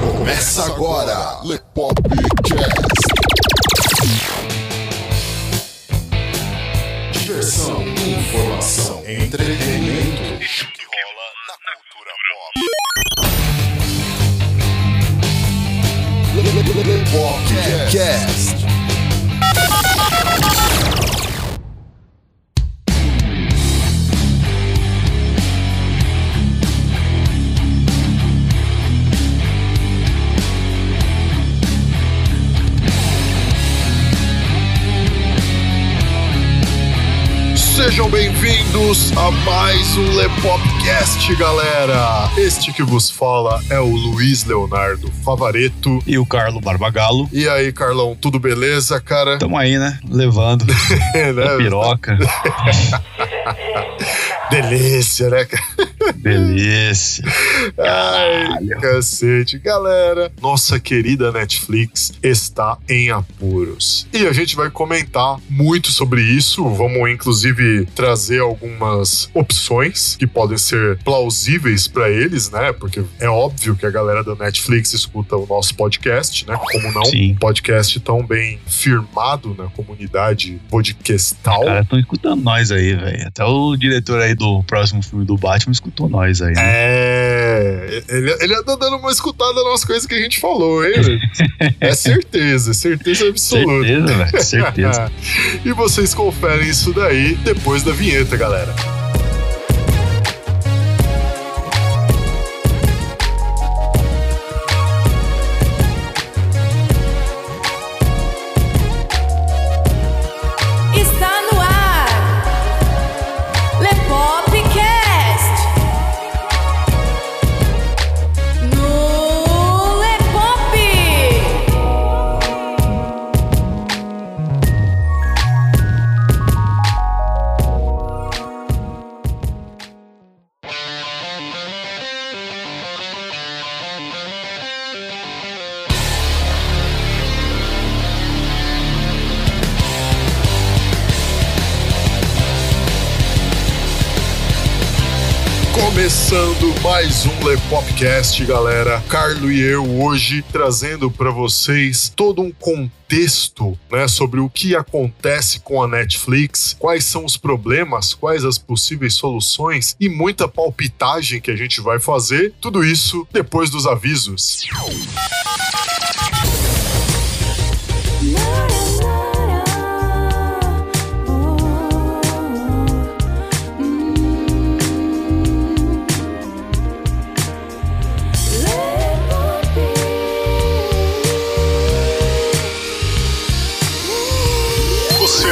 Começa agora, Lepopcast. Diversão, informação, entretenimento. Isso que rola na cultura pop. Lepopcast. Sejam bem-vindos a mais um Lepopcast, galera! Este que vos fala é o Luiz Leonardo Favareto. E o Carlo Barbagalo. E aí, Carlão, tudo beleza, cara? Tamo aí, né? Levando. Né? piroca. Delícia, né, cara? Delícia. Ai, Caralho. cacete. Galera, nossa querida Netflix está em apuros. E a gente vai comentar muito sobre isso. Vamos, inclusive, trazer algumas opções que podem ser plausíveis para eles, né? Porque é óbvio que a galera da Netflix escuta o nosso podcast, né? Como não? Sim. Um podcast tão bem firmado na comunidade podcastal. Os caras estão escutando nós aí, velho. Até o diretor aí do próximo filme do Batman escutou nós aí. Né? É, ele, ele anda dando uma escutada nas coisas que a gente falou, hein? É certeza, certeza absoluta. Certeza, velho. Certeza. e vocês conferem isso daí depois da vinheta, galera. Lepopcast, galera. Carlo e eu hoje trazendo para vocês todo um contexto, né, sobre o que acontece com a Netflix, quais são os problemas, quais as possíveis soluções e muita palpitagem que a gente vai fazer. Tudo isso depois dos avisos.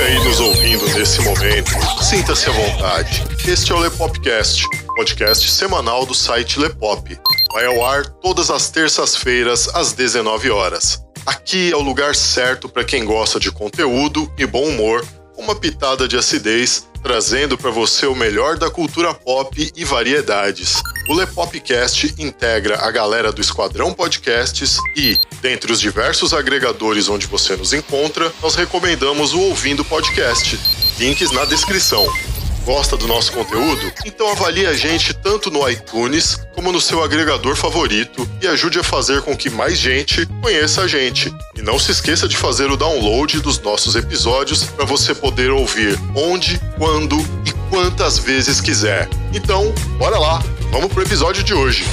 Aí nos ouvindo nesse momento, sinta-se à vontade. Este é o Lepopcast, podcast semanal do site Lepop. Vai ao ar todas as terças-feiras às 19 horas. Aqui é o lugar certo para quem gosta de conteúdo e bom humor, uma pitada de acidez, trazendo para você o melhor da cultura pop e variedades. O Lepopcast integra a galera do Esquadrão Podcasts e, dentre os diversos agregadores onde você nos encontra, nós recomendamos o Ouvindo Podcast. Links na descrição. Gosta do nosso conteúdo? Então avalie a gente tanto no iTunes como no seu agregador favorito e ajude a fazer com que mais gente conheça a gente. E não se esqueça de fazer o download dos nossos episódios para você poder ouvir onde, quando e quantas vezes quiser. Então, bora lá, vamos pro episódio de hoje.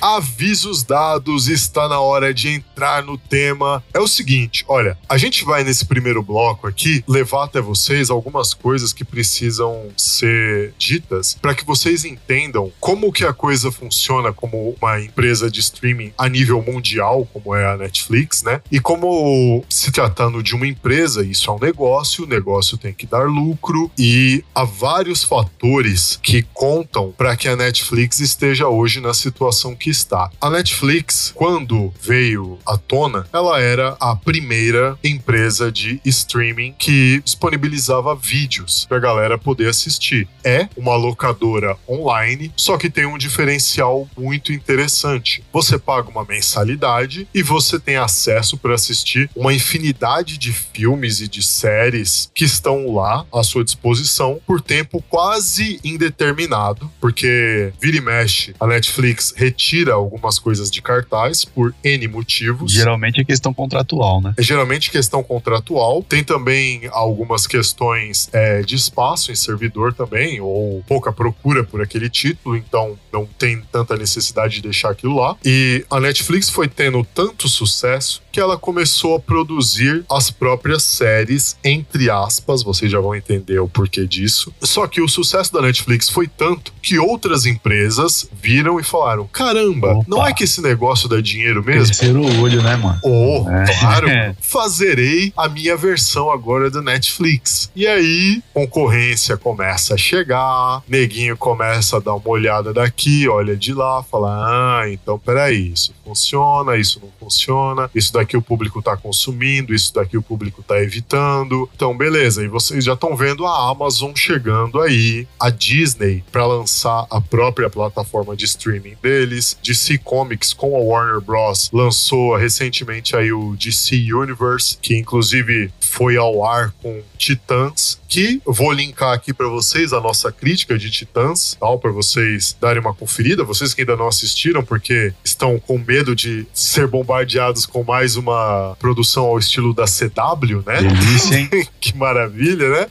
Avisos dados, está na hora de entrar no tema. É o seguinte, olha, a gente vai nesse primeiro bloco aqui levar até vocês algumas coisas que precisam ser ditas para que vocês entendam como que a coisa funciona como uma empresa de streaming a nível mundial, como é a Netflix, né? E como se tratando de uma empresa, isso é um negócio, o negócio tem que dar lucro e há vários fatores que contam para que a Netflix esteja hoje na situação que está. A Netflix, quando veio à tona, ela era a primeira empresa de streaming que disponibilizava vídeos pra galera poder assistir. É uma locadora online, só que tem um diferencial muito interessante. Você paga uma mensalidade e você tem acesso para assistir uma infinidade de filmes e de séries que estão lá à sua disposição por tempo quase indeterminado, porque vira e mexe, a Netflix retira algumas coisas de cartaz por N motivos. Geralmente é questão contratual, né? É geralmente questão contratual. Tem também algumas questões é, de espaço em servidor também, ou pouca procura por aquele título, então não tem tanta necessidade de deixar aquilo lá. E a Netflix foi tendo tanto sucesso que ela começou a produzir as próprias séries, entre aspas, vocês já vão entender o porquê disso. Só que o sucesso da Netflix foi tanto que outras empresas viram e falaram: caramba, Opa. não é que esse negócio dá dinheiro mesmo? Terceiro olho, né, mano? Oh, É. claro, fazerei a minha versão agora do Netflix. E aí, concorrência começa a chegar, neguinho começa a dar uma olhada daqui, olha de lá, fala: ah, então peraí, isso funciona, isso não funciona, isso daqui o público tá consumindo, isso daqui o público tá evitando. Então, beleza, e vocês já estão vendo a Amazon chegando aí, a Disney para lançar a própria plataforma de streaming deles, DC Comics com a Warner Bros. lançou recentemente aí o DC Universe, que inclusive foi ao ar com Titãs, que eu vou linkar aqui para vocês a nossa crítica de Titãs, tal, para vocês darem uma conferida, vocês que ainda não assistiram porque estão com medo de ser bombardeados com mais uma produção ao estilo da CW, né? Delícia, hein? que maravilha, né?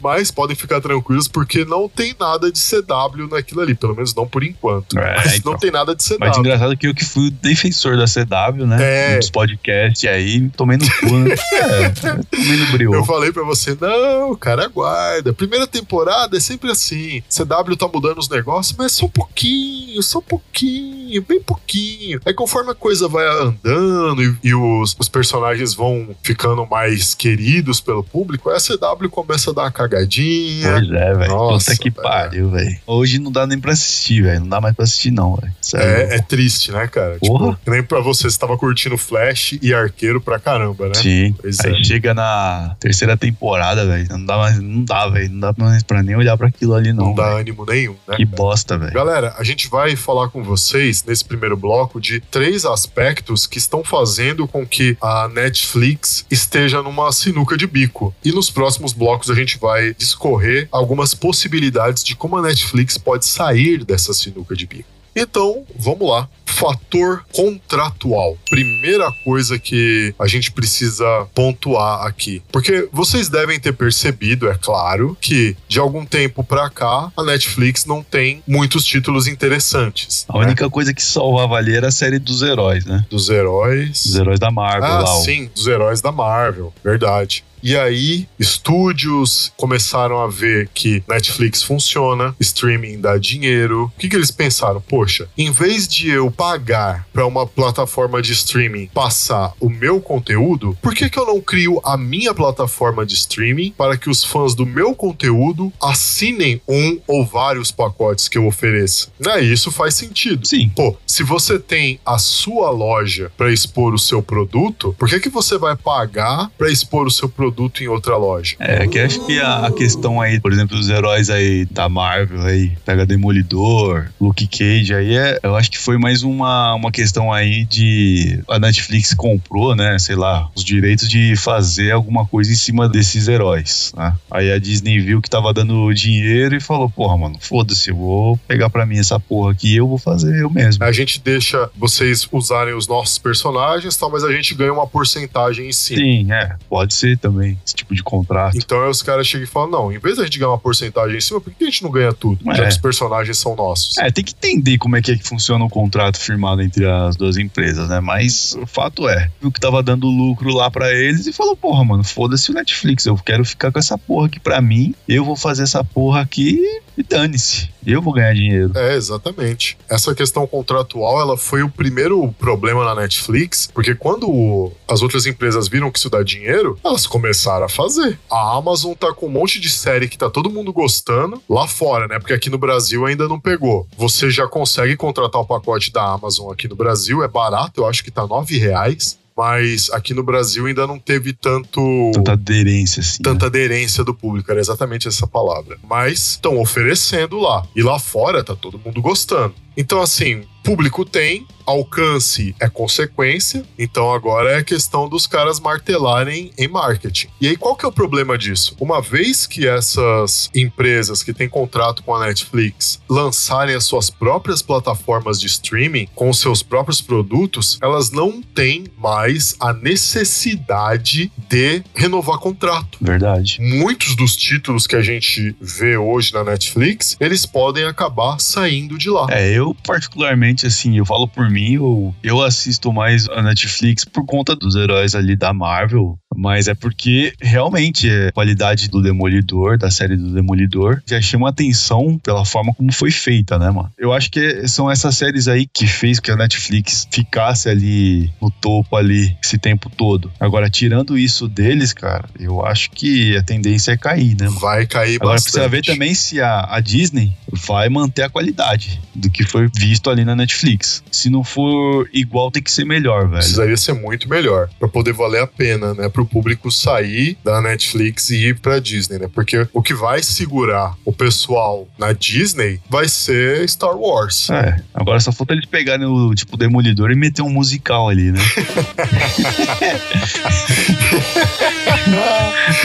Mas podem ficar tranquilos porque não tem nada de CW naquilo ali, pelo menos não por enquanto. É, Mas então. não tem nada de CW. Mas engraçado que eu que fui o defensor da CW, né? É. Nos podcasts aí, tomei no cu, né? é, tomei no brioco. Eu falei pra você, não, cara, aguarda. Primeira temporada é sempre assim. CW tá mudando os negócios, mas só um pouquinho, só um pouquinho, bem pouquinho. Aí conforme a coisa vai andando e, e os, os personagens vão ficando mais queridos pelo público, aí a CW começa a dar uma cagadinha. Pois é, velho. Nossa, Puta que velho. pariu, velho. Hoje não dá nem pra assistir, velho. Não dá mais pra assistir, não, velho. Sério. É, é triste, né, cara? Porra. Tipo, nem pra você, você tava curtindo Flash e Arqueiro pra caramba, né? Sim. Pois Aí é. chega na terceira temporada, velho. Não dá mais, não dá, velho. Não dá mais pra nem olhar pra aquilo ali, não. Não dá velho. ânimo nenhum, né? Que bosta, velho. Galera, a gente vai falar com vocês nesse primeiro bloco de três aspectos que estão fazendo com que a Netflix esteja numa sinuca de bico. E nos próximos blocos a gente vai discorrer algumas possibilidades de como a Netflix pode sair dessa sinuca de bico. Então, vamos lá. Fator contratual. Primeira coisa que a gente precisa pontuar aqui. Porque vocês devem ter percebido, é claro, que de algum tempo pra cá a Netflix não tem muitos títulos interessantes. A né? única coisa que salvava ali era a série dos heróis, né? Dos heróis. Os heróis da Marvel Ah, lá. sim, dos heróis da Marvel, verdade. E aí, estúdios começaram a ver que Netflix funciona, streaming dá dinheiro. O que, que eles pensaram? Poxa, em vez de eu pagar para uma plataforma de streaming passar o meu conteúdo, por que, que eu não crio a minha plataforma de streaming para que os fãs do meu conteúdo assinem um ou vários pacotes que eu ofereça? Né? Isso faz sentido. Sim. Pô, se você tem a sua loja para expor o seu produto, por que, que você vai pagar para expor o seu produto em outra loja? É, que acho que a, a questão aí, por exemplo, dos heróis aí da Marvel aí, pega Demolidor, Luke Cage aí, é, eu acho que foi mais uma, uma questão aí de a Netflix comprou, né, sei lá, os direitos de fazer alguma coisa em cima desses heróis, né? Aí a Disney viu que tava dando dinheiro e falou, porra, mano, foda-se, eu vou pegar pra mim essa porra aqui e eu vou fazer eu mesmo. A gente deixa vocês usarem os nossos personagens, tal, mas a gente ganha uma porcentagem em cima. Sim, é, pode ser também esse tipo de contrato. Então aí os caras chegam e falam: não, em vez da gente ganhar uma porcentagem em cima, por que a gente não ganha tudo? Já É. que os personagens são nossos. É, tem que entender como é que, é que funciona o contrato firmado entre as duas empresas, né? Mas o fato é, viu que tava dando lucro lá pra eles e falou, porra, mano, foda-se o Netflix, eu quero ficar com essa porra aqui pra mim, eu vou fazer essa porra aqui e dane-se. Eu vou ganhar dinheiro. É, exatamente. Essa questão contratual, ela foi o primeiro problema na Netflix, porque quando as outras empresas viram que isso dá dinheiro, elas começaram a fazer. A Amazon tá com um monte de série que tá todo mundo gostando lá fora, né? Porque aqui no Brasil ainda não pegou. Você já consegue contratar o pacote da Amazon aqui no Brasil, é barato, eu acho que tá nove reais mas aqui no Brasil ainda não teve tanto tanta aderência assim. Tanta né? aderência do público, era exatamente essa palavra. Mas estão oferecendo lá. E lá fora tá todo mundo gostando. Então, assim, público tem, alcance é consequência, então agora é questão dos caras martelarem em marketing. E aí qual que é o problema disso? Uma vez que essas empresas que têm contrato com a Netflix lançarem as suas próprias plataformas de streaming com seus próprios produtos, elas não têm mais a necessidade de renovar contrato. Verdade. Muitos dos títulos que a gente vê hoje na Netflix, eles podem acabar saindo de lá. É, eu particularmente assim, eu falo por mim, eu, eu assisto mais a Netflix por conta dos heróis ali da Marvel, mas é porque realmente a qualidade do Demolidor, da série do Demolidor, já chama atenção pela forma como foi feita, né, mano? Eu acho que são essas séries aí que fez que a Netflix ficasse ali no topo ali esse tempo todo. Agora, tirando isso deles, cara, eu acho que a tendência é cair, né? Mano? Vai cair Agora bastante. precisa ver também se a, a Disney vai manter a qualidade do que foi visto ali na Netflix. Se não for igual, tem que ser melhor, velho. Precisaria ser muito melhor para poder valer a pena, né, pro público sair da Netflix e ir pra Disney, né? Porque o que vai segurar o pessoal na Disney vai ser Star Wars. É, agora só falta eles pegarem o tipo Demolidor e meter um musical ali, né?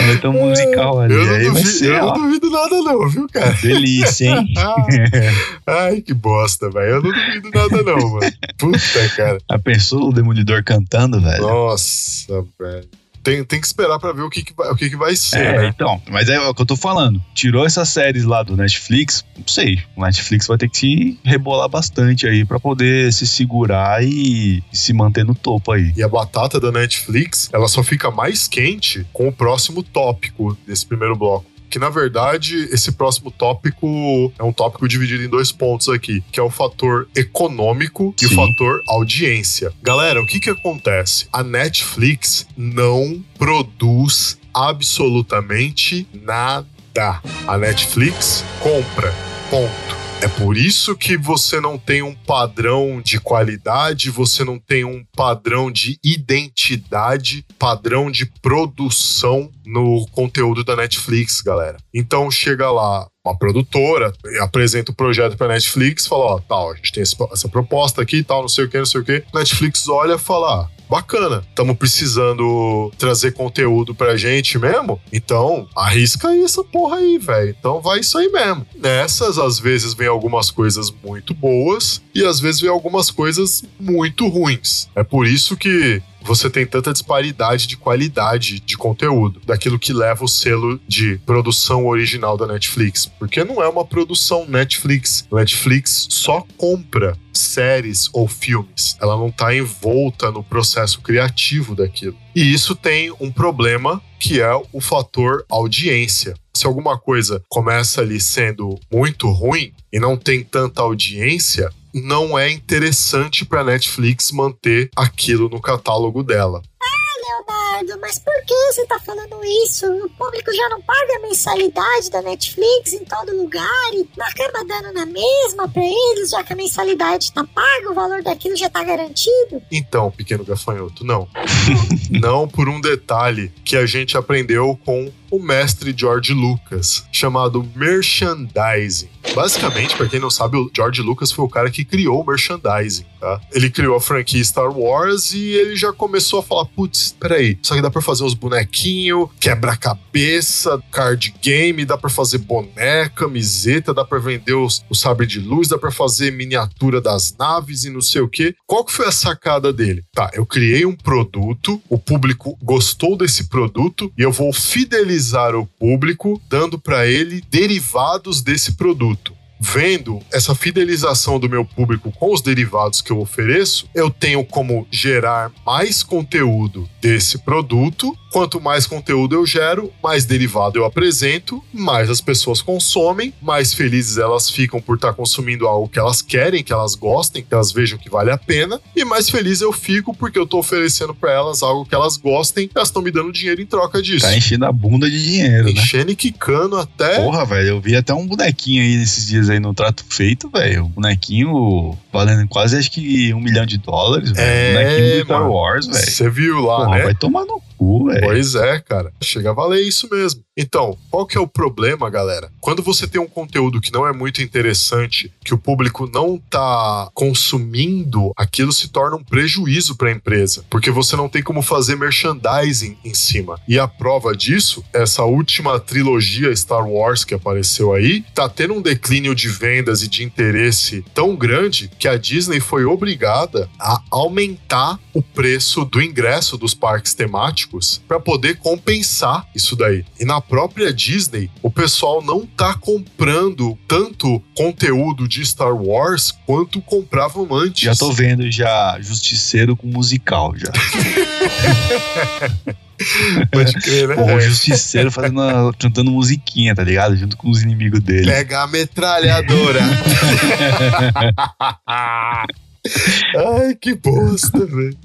meter um musical ali. Eu não, duvido, ser, eu não duvido nada não, viu, cara? delícia, hein? Ai, que bosta, velho. Eu não duvido nada não, mano. Puta, cara. Já pensou o Demolidor cantando, velho? Nossa, velho. Tem, tem que esperar pra ver o que, que, vai, o que, que vai ser, É, né? então, mas é o que eu tô falando. Tirou essas séries lá do Netflix, não sei. O Netflix vai ter que se rebolar bastante aí pra poder se segurar e, e se manter no topo aí. E a batata da Netflix, ela só fica mais quente com o próximo tópico desse primeiro bloco. Que na verdade, esse próximo tópico é um tópico dividido em dois pontos aqui, que é o fator econômico e o Sim. fator audiência. Galera, o que que acontece? A Netflix não produz absolutamente nada. A Netflix compra. Ponto. É por isso que você não tem um padrão de qualidade, você não tem um padrão de identidade, padrão de produção no conteúdo da Netflix, galera. Então chega lá uma produtora, apresenta o projeto pra Netflix, fala, ó, tal, a gente tem essa proposta aqui tal, não sei o que, não sei o que. Netflix olha e fala, ah, bacana, estamos precisando trazer conteúdo pra gente mesmo, então arrisca aí essa porra aí, velho. Então vai isso aí mesmo. Nessas, às vezes, vem algumas coisas muito boas e às vezes vem algumas coisas muito ruins. É por isso que você tem tanta disparidade de qualidade de conteúdo, daquilo que leva o selo de produção original da Netflix, porque não é uma produção Netflix. Netflix só compra séries ou filmes, ela não está envolta no processo criativo daquilo. E isso tem um problema que é o fator audiência. Se alguma coisa começa ali sendo muito ruim e não tem tanta audiência, não é interessante para Netflix manter aquilo no catálogo dela. Leonardo, mas por que você tá falando isso? O público já não paga a mensalidade da Netflix em todo lugar e acaba dando na mesma pra eles, já que a mensalidade tá paga, o valor daquilo já tá garantido. Então, pequeno gafanhoto, não. não por um detalhe que a gente aprendeu com o mestre George Lucas, chamado merchandising. Basicamente, para quem não sabe, o George Lucas foi o cara que criou o merchandising, tá? Ele criou a franquia Star Wars e ele já começou a falar: putz, peraí, só que dá pra fazer uns bonequinhos, quebra-cabeça, card game, dá pra fazer boneca, camiseta, dá pra vender os, o sabre de luz, dá pra fazer miniatura das naves e não sei o que. Qual que foi a sacada dele? Tá, eu criei um produto, o público gostou desse produto e eu vou fidelizar o público dando pra ele derivados desse produto. Vendo essa fidelização do meu público com os derivados que eu ofereço, eu tenho como gerar mais conteúdo desse produto. Quanto mais conteúdo eu gero, mais derivado eu apresento, mais as pessoas consomem, mais felizes elas ficam por estar consumindo algo que elas querem, que elas gostem, que elas vejam que vale a pena, e mais feliz eu fico porque eu tô oferecendo para elas algo que elas gostem, elas estão me dando dinheiro em troca disso. Tá enchendo a bunda de dinheiro, né? Enchendo e quicando até. Porra, velho, eu vi até um bonequinho aí nesses dias aí no trato feito, velho. Um bonequinho valendo quase acho que um milhão de dólares, velho. É, um bonequinho do Star. Wars, velho. Você viu lá, Porra, né? vai tomar no Pois é, cara. Chega a valer isso mesmo. Então, qual que é o problema, galera? Quando você tem um conteúdo que não é muito interessante, que o público não tá consumindo, aquilo se torna um prejuízo para a empresa, porque você não tem como fazer merchandising em cima. E a prova disso, essa última trilogia Star Wars que apareceu aí, tá tendo um declínio de vendas e de interesse tão grande que a Disney foi obrigada a aumentar o preço do ingresso dos parques temáticos para poder compensar isso daí. E na própria Disney, o pessoal não tá comprando tanto conteúdo de Star Wars quanto compravam antes. Já tô vendo já Justiceiro com musical já. Pode crer, né? Porra, o Justiceiro fazendo uma- cantando musiquinha, tá ligado? Junto com os inimigos dele. Pega a metralhadora. Ai, que bosta, velho.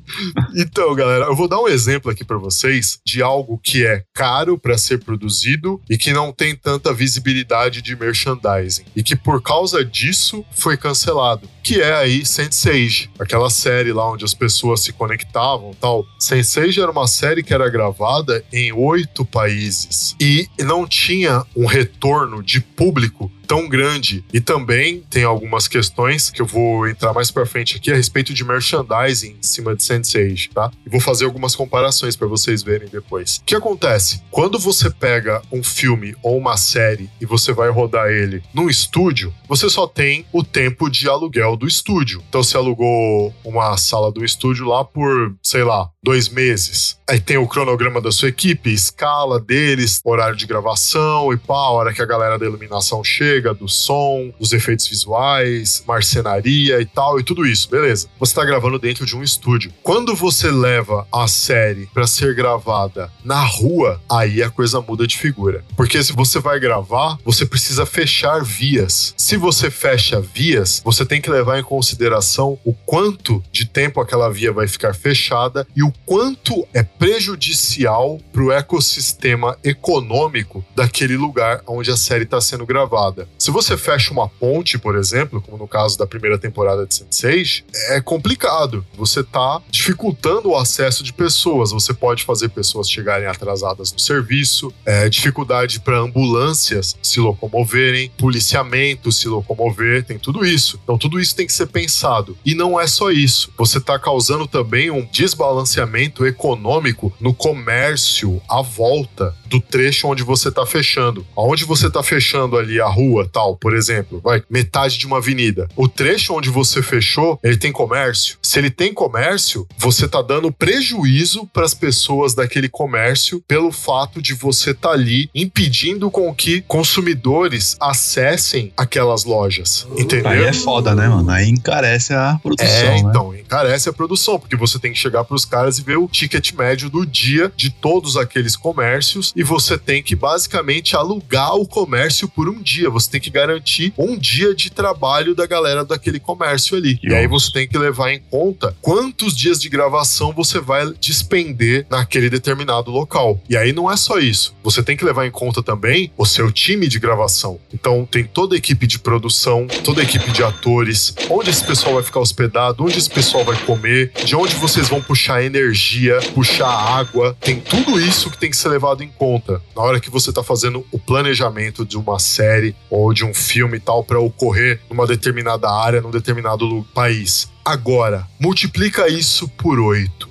Então, galera, eu vou dar um exemplo aqui pra vocês de algo que é caro pra ser produzido e que não tem tanta visibilidade de merchandising e que por causa disso foi cancelado, que é aí Sense8, aquela série lá onde as pessoas se conectavam, tal. Sense8 era uma série que era gravada em oito países e não tinha um retorno de público tão grande. E também tem algumas questões que eu vou entrar mais pra frente aqui a respeito de merchandising em cima de Sense8, tá? E vou fazer algumas comparações pra vocês verem depois. O que acontece? Quando você pega um filme ou uma série e você vai rodar ele num estúdio, você só tem o tempo de aluguel do estúdio. Então você alugou uma sala do estúdio lá por, sei lá, dois meses. Aí tem o cronograma da sua equipe, escala deles, horário de gravação e pá, hora que a galera da iluminação chega, do som, dos efeitos visuais, marcenaria e tal, e tudo isso, beleza. Você tá gravando dentro de um estúdio. Quando você leva a série pra ser gravada na rua, aí a coisa muda de figura. Porque se você vai gravar, você precisa fechar vias. Se você fecha vias, você tem que levar em consideração o quanto de tempo aquela via vai ficar fechada e o quanto é prejudicial para o ecossistema econômico daquele lugar onde a série está sendo gravada. Se você fecha uma ponte, por exemplo, como no caso da primeira temporada de Sense8, é complicado. Você está dificultando o acesso de pessoas. Você pode fazer pessoas chegarem atrasadas no serviço, é, dificuldade para ambulâncias se locomoverem, policiamento se locomover, tem tudo isso. Então tudo isso tem que ser pensado. E não é só isso. Você está causando também um desbalanceamento econômico no comércio à volta do trecho onde você está fechando. Aonde você está fechando ali a rua, tal, por exemplo, vai metade de uma avenida. O trecho onde você fechou, ele tem comércio. Se ele tem comércio, você está dando prejuízo para as pessoas daquele comércio pelo fato de você estar ali impedindo com que consumidores acessem aquelas lojas. Entendeu? Aí é foda, né, mano? Aí encarece a produção, É, né? então, encarece a produção, porque você tem que chegar pros caras e ver o ticket médio do dia de todos aqueles comércios e você tem que basicamente alugar o comércio por um dia. Você tem que garantir um dia de trabalho da galera daquele comércio ali. E aí você tem que levar em conta quantos dias de gravação você vai despender naquele determinado local. E aí não é só isso. Você tem que levar em conta também o seu time de gravação. Então tem toda a equipe de produção, toda a equipe de atores, onde esse pessoal vai ficar hospedado, onde esse pessoal vai comer, de onde vocês vão puxar energia, puxar água. Tem tudo isso que tem que ser levado em conta na hora que você tá fazendo o planejamento de uma série ou de um filme e tal para ocorrer numa determinada área, num determinado país. Agora, multiplica isso por oito.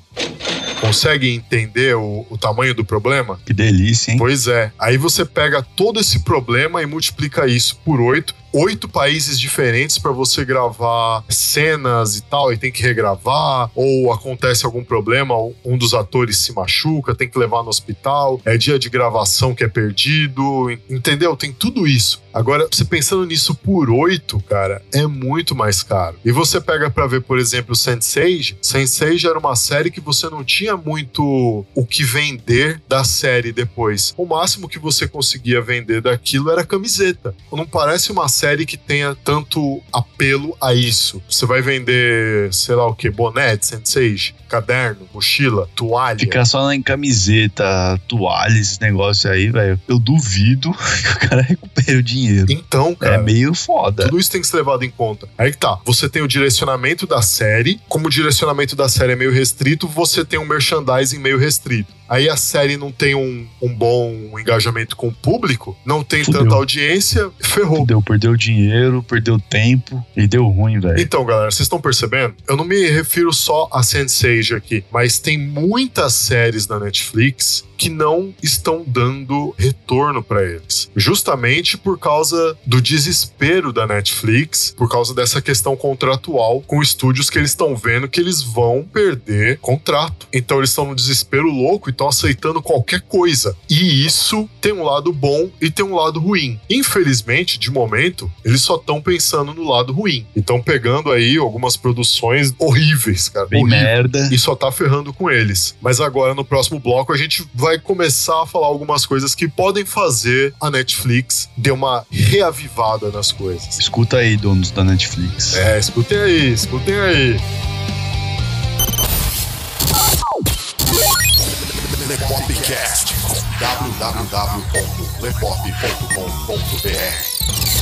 Consegue entender o, o tamanho do problema? Que delícia, hein? Pois é. Aí você pega todo esse problema e multiplica isso por 8, oito países diferentes para você gravar cenas e tal, e tem que regravar, ou acontece algum problema, um dos atores se machuca, tem que levar no hospital, é dia de gravação que é perdido, entendeu? Tem tudo isso. Agora, você pensando nisso por oito, cara, é muito mais caro. E você pega para ver, por exemplo, Sense8. Sense8 era uma série que você não tinha muito o que vender da série depois. O máximo que você conseguia vender daquilo era camiseta. Não parece uma série que tenha tanto apelo a isso. Você vai vender, sei lá o que, boné de Sense8, caderno, mochila, toalha. Ficar só em camiseta, toalha, esses negócios aí, velho. Eu duvido que o cara recupere o dinheiro. Então, cara, É meio foda. Tudo isso tem que ser levado em conta. Aí que tá. Você tem o direcionamento da série. Como o direcionamento da série é meio restrito, você tem um merchandising meio restrito. Aí a série não tem um, um bom engajamento com o público, não tem Fudeu. tanta audiência, ferrou. Deu, perdeu dinheiro, perdeu tempo e deu ruim, velho. Então, galera, vocês estão percebendo? Eu não me refiro só a Sense8 aqui, mas tem muitas séries na Netflix que não estão dando retorno para eles. Justamente por causa do desespero da Netflix, por causa dessa questão contratual com estúdios que eles estão vendo que eles vão perder contrato. Então eles estão no desespero louco e estão aceitando qualquer coisa. E isso tem um lado bom e tem um lado ruim. Infelizmente, de momento, eles só estão pensando no lado ruim. E estão pegando aí algumas produções horríveis, cara. Bem horríveis merda. e só tá ferrando com eles. Mas agora, no próximo bloco, a gente vai começar a falar algumas coisas que podem fazer a Netflix dar uma reavivada nas coisas. Escuta aí, donos da Netflix. É, escutem aí, escutem aí. Lepopcast. www.lepop.com.br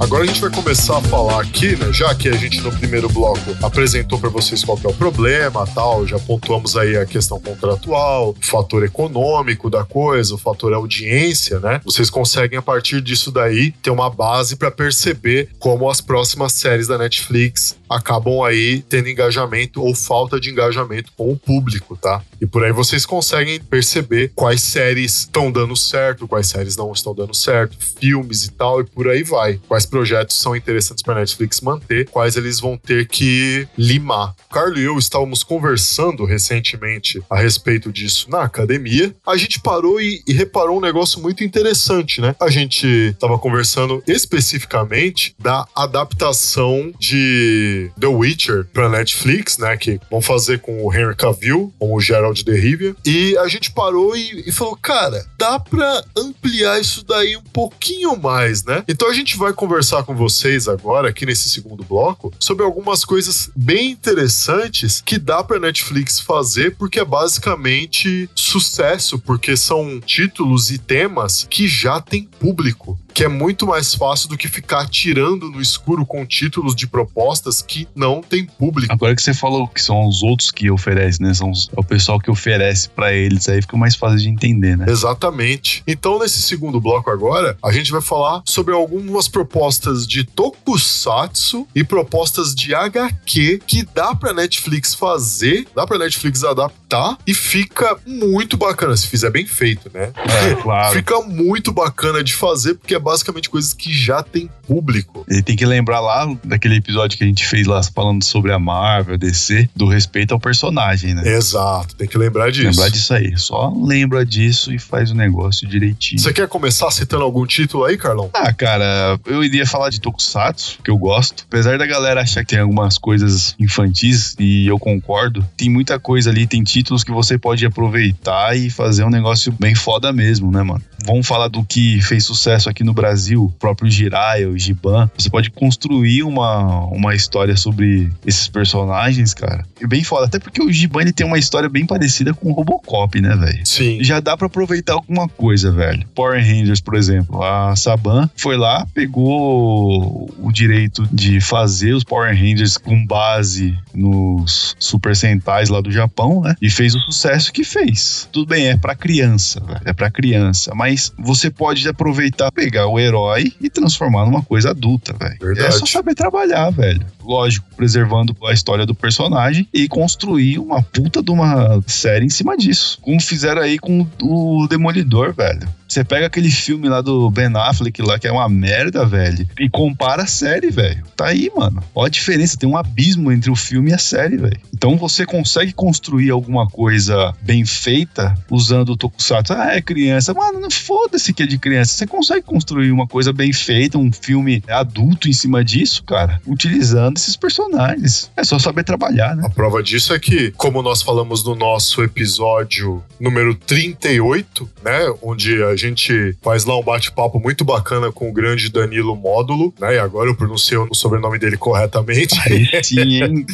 Agora a gente vai começar a falar aqui, né? Já que a gente no primeiro bloco apresentou pra vocês qual é o problema, tal, já pontuamos aí a questão contratual, o fator econômico da coisa, o fator audiência, né? Vocês conseguem a partir disso daí ter uma base pra perceber como as próximas séries da Netflix acabam aí tendo engajamento ou falta de engajamento com o público, tá? E por aí vocês conseguem perceber quais séries estão dando certo, quais séries não estão dando certo, filmes e tal, e por aí vai. Quais projetos são interessantes para Netflix manter, quais eles vão ter que limar. O Carlos e eu estávamos conversando recentemente a respeito disso na academia. A gente parou e, e reparou um negócio muito interessante, né? A gente estava conversando especificamente da adaptação de The Witcher para Netflix, né? Que vão fazer com o Henry Cavill, com o Gerald de Rivia. E a gente parou e, e falou, cara, dá pra ampliar isso daí um pouquinho mais, né? Então a gente vai conversar com vocês agora, aqui nesse segundo bloco, sobre algumas coisas bem interessantes que dá pra Netflix fazer, porque é basicamente sucesso, porque são títulos e temas que já tem público. Que é muito mais fácil do que ficar tirando no escuro com títulos de propostas que não tem público. Agora que você falou que são os outros que oferecem, né? São os- é o pessoal que oferece pra eles, aí fica mais fácil de entender, né? Exatamente. Então, nesse segundo bloco agora, a gente vai falar sobre algumas propostas de tokusatsu e propostas de HQ que dá pra Netflix fazer, dá pra Netflix adaptar e fica muito bacana, se fizer bem feito, né? É, claro. Fica muito bacana de fazer, porque é basicamente coisas que já tem público. Ele tem que lembrar lá daquele episódio que a gente fez lá falando sobre a Marvel, DC, do respeito ao personagem, né? Exato, tem que lembrar disso. Lembrar disso aí. Só lembra disso e faz o negócio direitinho. Você quer começar citando algum título aí, Carlão? Ah, cara, eu iria falar de Tokusatsu, que eu gosto. Apesar da galera achar que tem algumas coisas infantis, e eu concordo, tem muita coisa ali, tem títulos que você pode aproveitar e fazer um negócio bem foda mesmo, né, mano? Vamos falar do que fez sucesso aqui no Brasil, o próprio Jiraiya, o Giban. Você pode construir uma, uma história sobre esses personagens, cara. E bem foda. Até porque o Giban ele tem uma história bem parecida com o Robocop, né, velho? Sim. já dá pra aproveitar alguma coisa, velho. Power Rangers, por exemplo, a Saban foi lá, pegou o direito de fazer os Power Rangers com base nos Super Sentais lá do Japão, né? E fez o sucesso que fez. Tudo bem, é pra criança, velho. É pra criança. Mas você pode aproveitar, pegar o herói e transformar numa coisa adulta, velho. É só saber trabalhar, velho. Lógico, preservando a história do personagem e construir uma puta de uma série em cima disso. Como fizeram aí com o Demolidor, velho. Você pega aquele filme lá do Ben Affleck lá, que é uma merda, velho, e compara a série, velho. Tá aí, mano. Olha a diferença, tem um abismo entre o filme e a série, velho. Então você consegue construir alguma coisa bem feita usando o Tokusatsu. Ah, é criança. Mano, não foda-se que é de criança. Você consegue construir uma coisa bem feita, um filme adulto em cima disso, cara, utilizando esses personagens. É só saber trabalhar, né? A prova disso é que, como nós falamos no nosso episódio número 38, né? Onde a gente faz lá um bate-papo muito bacana com o grande Danilo Módulo, né? E agora eu pronunciei o sobrenome dele corretamente. Aí sim, hein?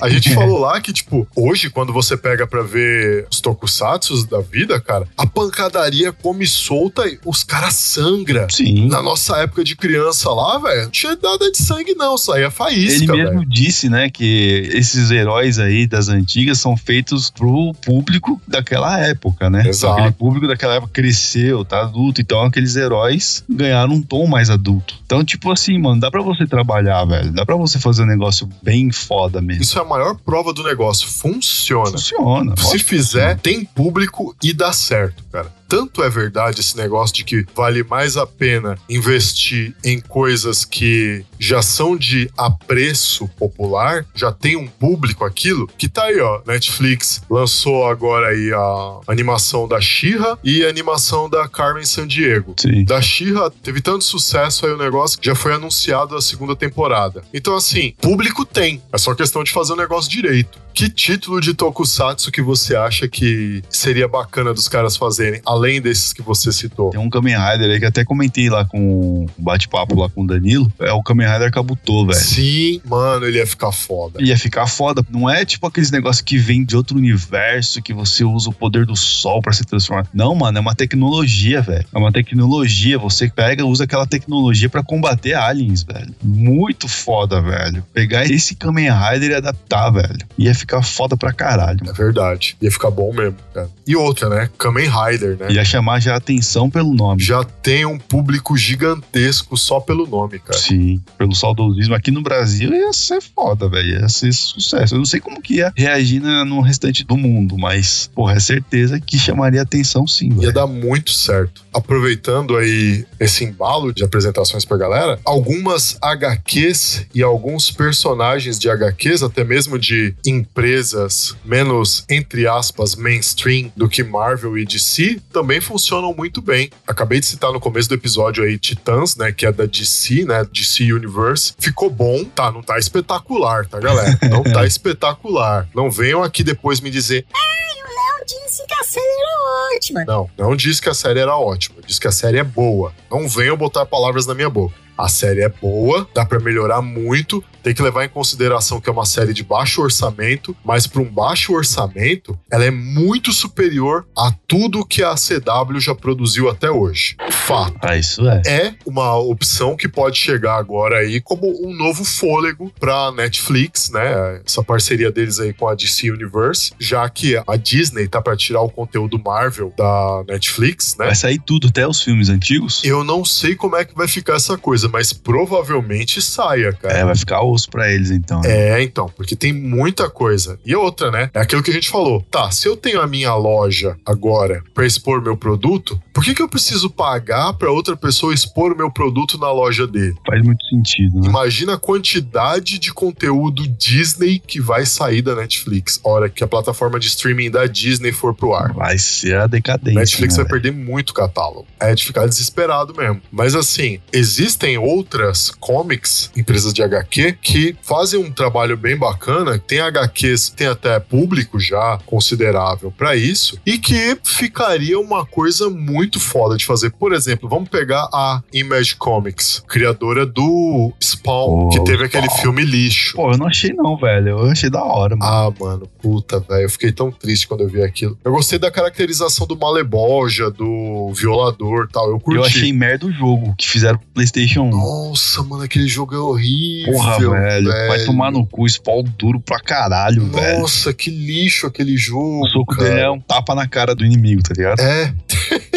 A gente falou lá que, tipo, hoje, quando você pega pra ver os tokusatsus da vida, cara, a pancadaria come solta e os caras sangra. Sim. Na nossa época de criança lá, velho, não tinha nada de sangue, não. Saía faísca, Ele mesmo disse, né, que esses heróis aí das antigas são feitos pro público daquela época, né? Exato. Aquele público daquela época cresceu, tá adulto, então aqueles heróis ganharam um tom mais adulto. Então, tipo assim, mano, dá pra você trabalhar, velho. Dá pra você fazer um negócio bem foda mesmo. Isso é a maior prova do negócio. Funciona. Funciona. Se fizer, tem público e dá certo, cara. Tanto é verdade esse negócio de que vale mais a pena investir em coisas que já são de apreço popular, já tem um público aquilo, que tá aí, ó. Netflix lançou agora aí a animação da She-Ra e a animação da Carmen Sandiego. Sim. Da She-Ra teve tanto sucesso aí o negócio que já foi anunciado a segunda temporada. Então, assim, público tem. É só questão de fazer o negócio direito. Que título de tokusatsu que você acha que seria bacana dos caras fazerem, além desses que você citou? Tem um Kamen Rider aí que até comentei lá com o bate-papo lá com o Danilo. É o Kamen Rider Kabuto, velho. Sim, mano, ele ia ficar foda. Ia ficar foda. Não é tipo aqueles negócios que vem de outro universo, que você usa o poder do sol pra se transformar. Não, mano, é uma tecnologia, velho. É uma tecnologia. Você pega, usa aquela tecnologia pra combater aliens, velho. Muito foda, velho. Pegar esse Kamen Rider e adaptar, velho. Ia ficar foda pra caralho. É verdade. Ia ficar bom mesmo, cara. E outra, né? Kamen Rider, né? Ia chamar já atenção pelo nome. Já tem um público gigantesco só pelo nome, cara. Sim, pelo saudosismo. Aqui no Brasil ia ser foda, velho. Ia ser sucesso. Eu não sei como que ia reagir no restante do mundo, mas, porra, é certeza que chamaria atenção sim, Ia velho. dar muito certo. Aproveitando aí esse embalo de apresentações pra galera, algumas HQs e alguns personagens de HQs, até mesmo de empresas menos, entre aspas, mainstream do que Marvel e DC, também funcionam muito bem. Acabei de citar no começo do episódio aí Titãs, né, que é da DC, né, DC Universe. Ficou bom, tá? Não tá espetacular, tá, galera? Não tá espetacular. Não venham aqui depois me dizer, Não disse que a série era ótima. Não, não disse que a série era ótima. Disse que a série é boa. Não venham botar palavras na minha boca. A série é boa, dá pra melhorar muito. Tem que levar em consideração que é uma série de baixo orçamento, mas para um baixo orçamento, ela é muito superior a tudo que a CW já produziu até hoje. Fato Ah, isso é. é uma opção que pode chegar agora aí como um novo fôlego para Netflix, né? Essa parceria deles aí com a DC Universe, já que a Disney tá para tirar o conteúdo Marvel da Netflix, né? Vai sair tudo, até os filmes antigos. Eu não sei como é que vai ficar essa coisa, mas provavelmente saia, cara. É, vai ficar osso pra eles então. né? É, então, porque tem muita coisa. E outra, né? É aquilo que a gente falou. Tá, se eu tenho a minha loja agora pra expor meu produto, por que, que eu preciso pagar pra outra pessoa expor o meu produto na loja dele? Faz muito sentido, né? Imagina a quantidade de conteúdo Disney que vai sair da Netflix, hora que a plataforma de streaming da Disney for pro ar. Vai ser a decadência. Netflix né, vai perder muito catálogo. É de ficar desesperado mesmo. Mas assim, existem outras comics, empresas de HQ, que fazem um trabalho bem bacana. Tem HQs, tem até público já considerável pra isso, e que ficaria uma coisa muito foda de fazer. Por exemplo, vamos pegar a Image Comics, criadora do Spawn, Oh, que teve aquele filme lixo. Pô, eu não achei não, velho. Eu achei da hora, mano. Ah, mano, puta, velho. Eu fiquei tão triste quando eu vi aquilo. Eu gostei da caracterização do Maleboja, do violador e tal. Eu curti. eu achei merda o jogo que fizeram pro PlayStation 1. Nossa, mano, aquele jogo é horrível. Porra, velho. Vai tomar no cu, spawn duro pra caralho, velho. Nossa, que lixo aquele jogo. O soco cara. dele é um tapa na cara do inimigo, tá ligado? É,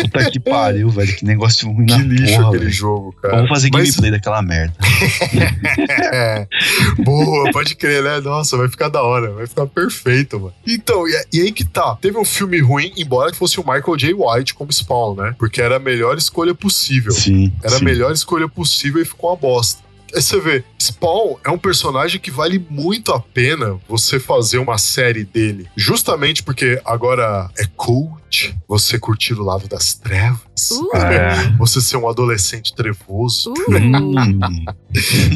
Puta que pariu, velho. Que negócio ruim que na lixo porra, aquele velho. jogo, cara. Vamos fazer Mas- gameplay daquela merda. É. Boa, pode crer, né? Nossa, vai ficar da hora, vai ficar perfeito, mano. Então, e, e aí que tá. Teve um filme ruim, embora que fosse o Michael J. White como Spawn, né? Porque era a melhor escolha possível. Sim. Era a sim. melhor escolha possível e ficou uma bosta. Aí você vê, Spawn é um personagem que vale muito a pena você fazer uma série dele. Justamente porque agora é cult, você curtir o lado das trevas, Uh, É. você ser um adolescente trevoso. uh, Hum.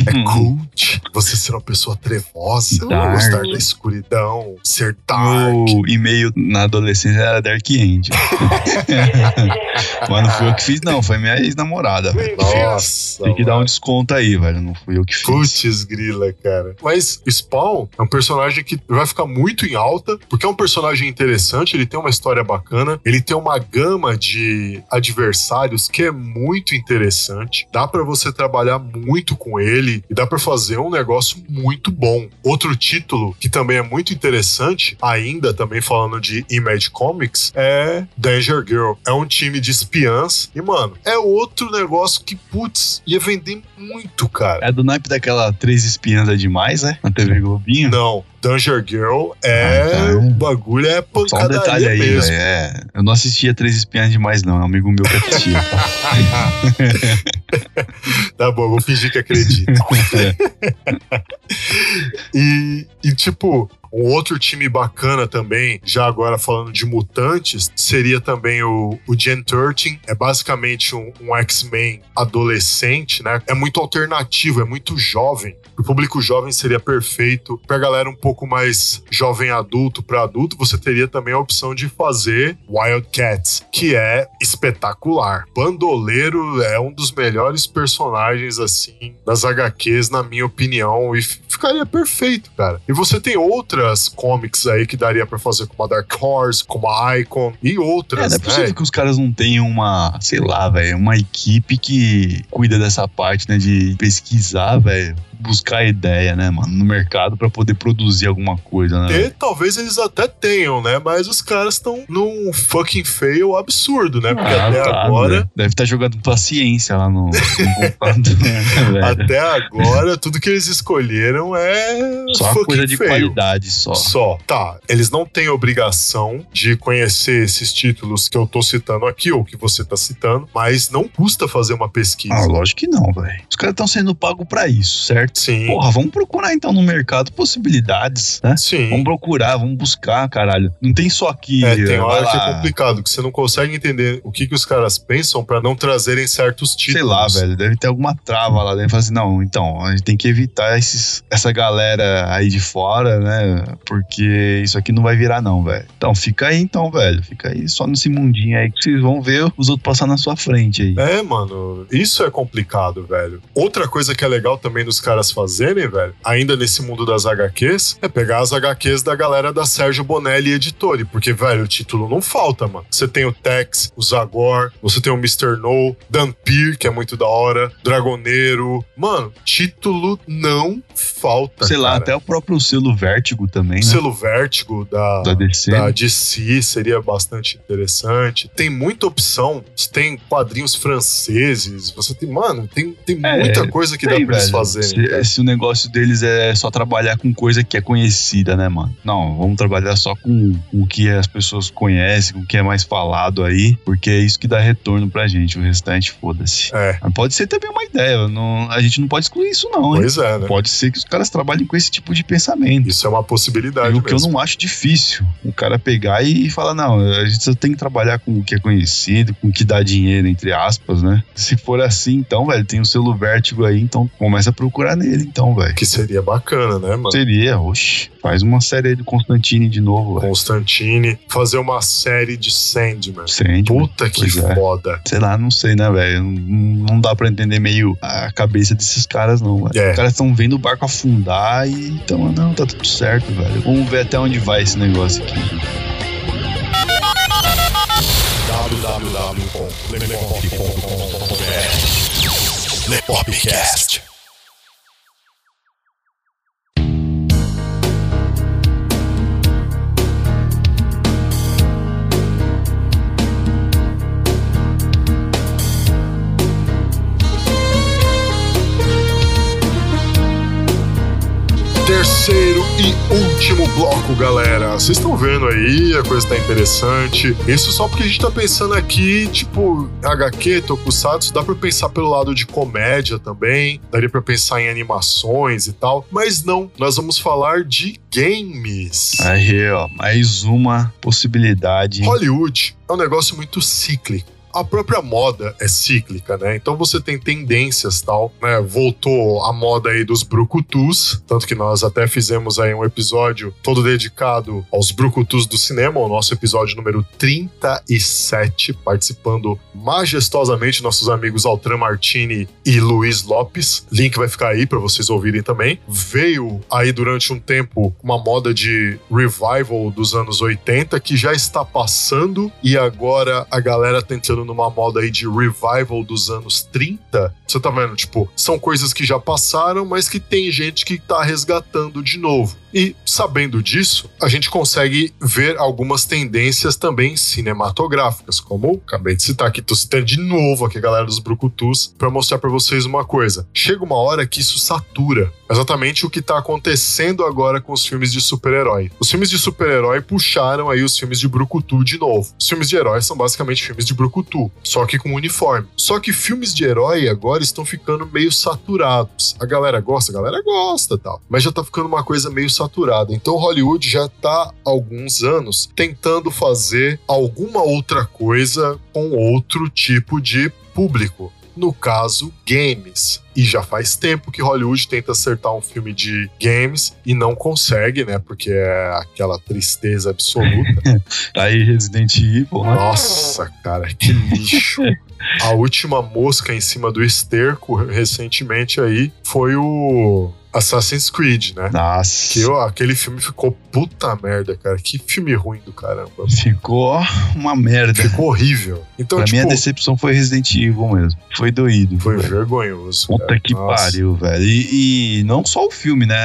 É cult você ser uma pessoa trevosa, Dark. gostar da escuridão, ser dark. Meu e-mail na adolescência era Dark End. Mas não fui eu que fiz, não. Foi minha ex-namorada. Nossa. Tem que dar um mano. desconto aí, velho. Não fui eu que fiz. Putz, grila, cara. Mas Spawn é um personagem que vai ficar muito em alta, porque é um personagem interessante, ele tem uma história bacana, ele tem uma gama de adversários que é muito interessante. Dá pra você trabalhar muito com ele e dá pra fazer um negócio muito bom. Outro título que também é muito interessante, ainda também falando de Image Comics, é Danger Girl. É um time de espiãs e, mano, é outro negócio que, putz, ia vender muito, cara. É do naipe daquela Três Espiãs é demais, né? Na TV Globinho. Não, Danger Girl é. Ah. O bagulho é Só um pancadaria detalhe aí, mesmo. velho. É, eu não assistia Três Espiãs demais, não. É um amigo meu que assistia. tá? tá bom, vou fingir que acredito. e, e, tipo, um outro time bacana também, já agora falando de mutantes, seria também o, o Gen 13. É basicamente um, um X-Men adolescente, né? É muito alternativo, é muito jovem. O público jovem seria perfeito. Pra galera um pouco mais jovem adulto pra adulto, você teria também a opção de fazer Wildcats, que é espetacular. Bandoleiro é um dos melhores personagens, assim, das HQs, na minha opinião, e ficaria perfeito, cara. E você tem outras comics aí que daria pra fazer, como a Dark Horse, como a Icon e É, outras, não é né? possível que os caras não tenham uma, sei lá, velho, uma equipe que cuida dessa parte, né, de pesquisar, velho, buscar ideia, né, mano, no mercado pra poder produzir alguma coisa, né? E talvez eles até tenham, né? Mas os caras estão num fucking fail absurdo, né? Porque Ah, até tá, agora, velho. Deve estar jogando paciência lá no, no computador, né, até agora, tudo que eles escolheram é Só coisa de fail. qualidade, só. Só. Tá, eles não têm obrigação de conhecer esses títulos que eu tô citando aqui, ou que você tá citando, mas não custa fazer uma pesquisa. Ah, lógico que não, velho. Os caras estão sendo pagos pra isso, certo? Sim. Porra, vamos procurar então no mercado possibilidades, né? Sim. Vamos procurar, vamos buscar, caralho. Não tem só aqui. É, tem hora que é complicado, que você não consegue entender o que, que os caras pensam pra não trazerem certos títulos. Sei lá, velho, deve ter alguma trava lá dentro. Fala assim, não, então, a gente tem que evitar esses, essa galera aí de fora, né? Porque isso aqui não vai virar, não, velho. Então, fica aí, então, velho. Fica aí só nesse mundinho aí que vocês vão ver os outros passar na sua frente aí. É, mano, isso é complicado, velho. Outra coisa que é legal também dos caras fazerem, velho, ainda nesse mundo das HQs, é pegar as HQs da galera da Sérgio Bonelli Editore, porque, velho, o título não falta, mano. Você tem o Tex, o Zagor, você tem o Mr. No, Dampir, que é muito da hora, Dragoneiro. Mano, título não falta, Sei lá, cara. até o próprio selo Vértigo também, o né? selo Vértigo da, Da DC. da DC seria bastante interessante. Tem muita opção. Você tem quadrinhos franceses. Você tem, mano, tem, tem É, muita coisa que dá pra eles fazerem. Cara. Se, o negócio deles é só trabalhar com coisa que é conhecida, né, mano? Não, vamos trabalhar só com, com o que as pessoas conhecem, com o que é mais falado aí, porque é isso que dá retorno pra gente. O restante, foda-se. É, Mas pode ser também uma ideia. não- a gente não pode excluir isso, não, hein? pois é, né? Pode ser que os caras trabalhem com esse tipo de pensamento. Isso é uma E possibilidade o que eu não acho difícil. O cara pegar e falar, não, a gente só tem que trabalhar com o que é conhecido, com o que dá dinheiro, entre aspas, né? Se for assim, então, velho, tem o selo vértigo aí, então começa a procurar nele, então, velho. Que seria bacana, né, mano? Seria, oxe, faz uma série aí do Constantine de novo, velho. Constantine, fazer uma série de Sandman. Sandman. Puta que Pois é. foda. Sei lá, não sei, né, velho? Não, não dá pra entender meio a cabeça desses caras, não, velho. É. Os caras estão vendo o barco afundar e então, não, tá tudo certo, velho. Vamos ver até onde vai esse negócio aqui. www.lepop.com.br Lepopcast. Terceiro e último bloco, galera. Vocês estão vendo aí, a coisa tá interessante. Isso só porque a gente tá pensando aqui, tipo, HQ, Tokusatsu, dá pra pensar pelo lado de comédia também, daria pra pensar em animações e tal, mas não, nós vamos falar de games. Aí, ó, mais uma possibilidade. Hollywood é um negócio muito cíclico. A própria moda é cíclica, né? Então você tem tendências tal, né? Voltou a moda aí dos brucutus, tanto que nós até fizemos aí um episódio todo dedicado aos brucutus do cinema, o nosso episódio número 37, participando majestosamente nossos amigos Altran Martini e Luiz Lopes. Link vai ficar aí para vocês ouvirem também. Veio aí durante um tempo uma moda de revival dos anos 80 que já está passando e agora a galera tá entrando numa moda aí de revival dos anos 30. Você tá vendo, tipo, são coisas que já passaram, mas que tem gente que tá resgatando de novo. E sabendo disso, a gente consegue ver algumas tendências também cinematográficas, como acabei de citar aqui, tô citando de novo aqui a galera dos Brucutus para mostrar para vocês uma coisa. Chega uma hora que isso satura. Exatamente o que tá acontecendo agora com os filmes de super-herói. Os filmes de super-herói puxaram aí os filmes de Brucutu de novo. Os filmes de herói são basicamente filmes de Brucutu, só que com uniforme. Só que filmes de herói agora estão ficando meio saturados. A galera gosta, a galera gosta tal, mas já tá ficando uma coisa meio saturada. Então Hollywood já tá há alguns anos tentando fazer alguma outra coisa com outro tipo de público. No caso, games. E já faz tempo que Hollywood tenta acertar um filme de games e não consegue, né? Porque é aquela tristeza absoluta. Tá aí Resident Evil, né? Nossa, cara, que lixo. A última mosca em cima do esterco recentemente aí foi o Assassin's Creed, né? Nossa. Que ó, aquele filme ficou puta merda, cara. Que filme ruim do caramba. Ficou uma merda. Ficou horrível. Então, pra tipo, mim, a decepção foi Resident Evil mesmo. Foi doído. foi velho. vergonhoso. Puta cara. que Nossa. pariu, velho. E, e não só o filme, né?